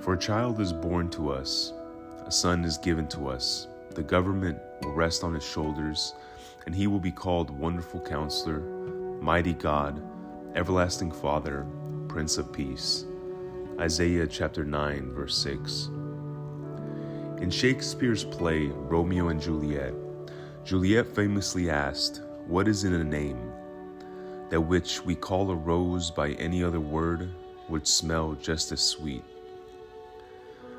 For a child is born to us, a son is given to us. The government will rest on his shoulders, and he will be called Wonderful Counselor, Mighty God, Everlasting Father, Prince of Peace. Isaiah chapter 9, verse 6. In Shakespeare's play Romeo and Juliet, Juliet famously asked, What is in a name? That which we call a rose by any other word would smell just as sweet.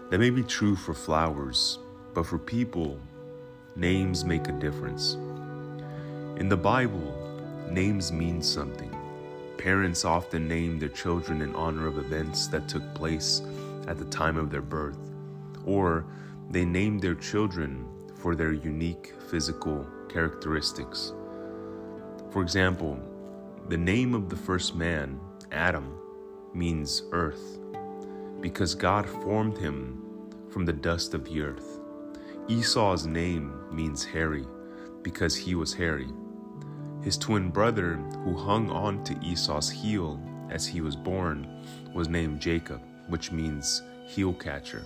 That may be true for flowers, but for people, names make a difference. In the Bible, names mean something. Parents often name their children in honor of events that took place at the time of their birth, or they name their children for their unique physical characteristics. For example, the name of the first man, Adam, means earth because God formed him from the dust of the earth. Esau's name means hairy because he was hairy. His twin brother, who hung on to Esau's heel as he was born, was named Jacob, which means heel catcher.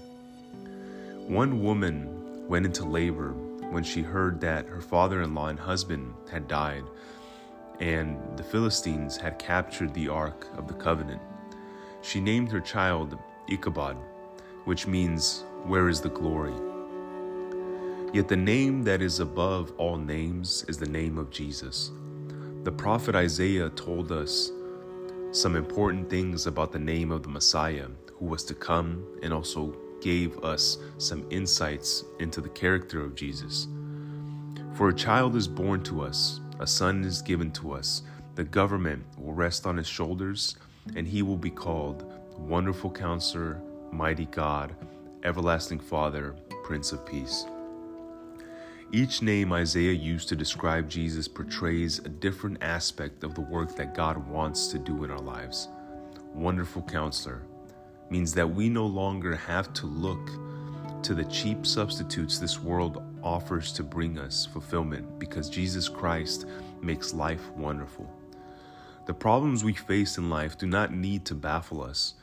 One woman went into labor when she heard that her father in law and husband had died, and the Philistines had captured the Ark of the Covenant. She named her child Ichabod, which means, Where is the glory? Yet the name that is above all names is the name of Jesus. The prophet Isaiah told us some important things about the name of the Messiah who was to come and also gave us some insights into the character of Jesus. For a child is born to us, a son is given to us, the government will rest on his shoulders, and he will be called Wonderful Counselor, Mighty God, Everlasting Father, Prince of Peace. Each name Isaiah used to describe Jesus portrays a different aspect of the work that God wants to do in our lives. Wonderful Counselor, means that we no longer have to look to the cheap substitutes this world offers to bring us fulfillment because Jesus Christ makes life wonderful. The problems we face in life do not need to baffle us.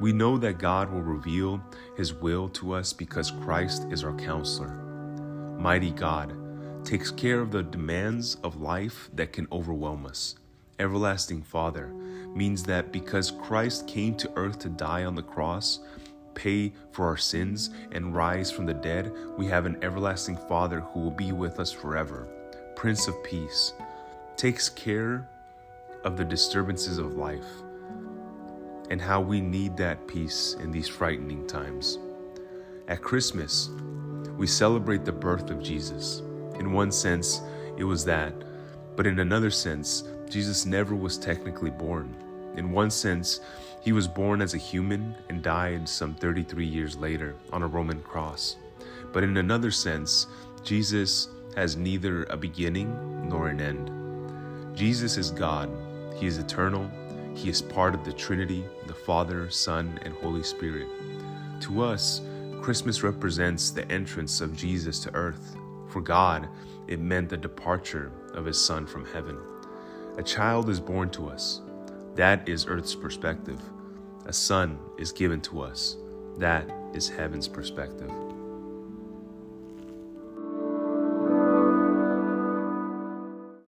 We know that God will reveal His will to us because Christ is our counselor. Mighty God takes care of the demands of life that can overwhelm us. Everlasting Father means that because Christ came to earth to die on the cross, pay for our sins, and rise from the dead, we have an everlasting Father who will be with us forever. Prince of Peace takes care of the disturbances of life and how we need that peace in these frightening times. At Christmas, we celebrate the birth of Jesus. In one sense, it was that, but in another sense, Jesus never was technically born. In one sense, he was born as a human and died some 33 years later on a Roman cross. But in another sense, Jesus has neither a beginning nor an end. Jesus is God, He is eternal, He is part of the Trinity, the Father, Son, and Holy Spirit. To us, Christmas represents the entrance of Jesus to earth. For God, it meant the departure of His Son from heaven. A child is born to us. That is earth's perspective. A son is given to us. That is heaven's perspective.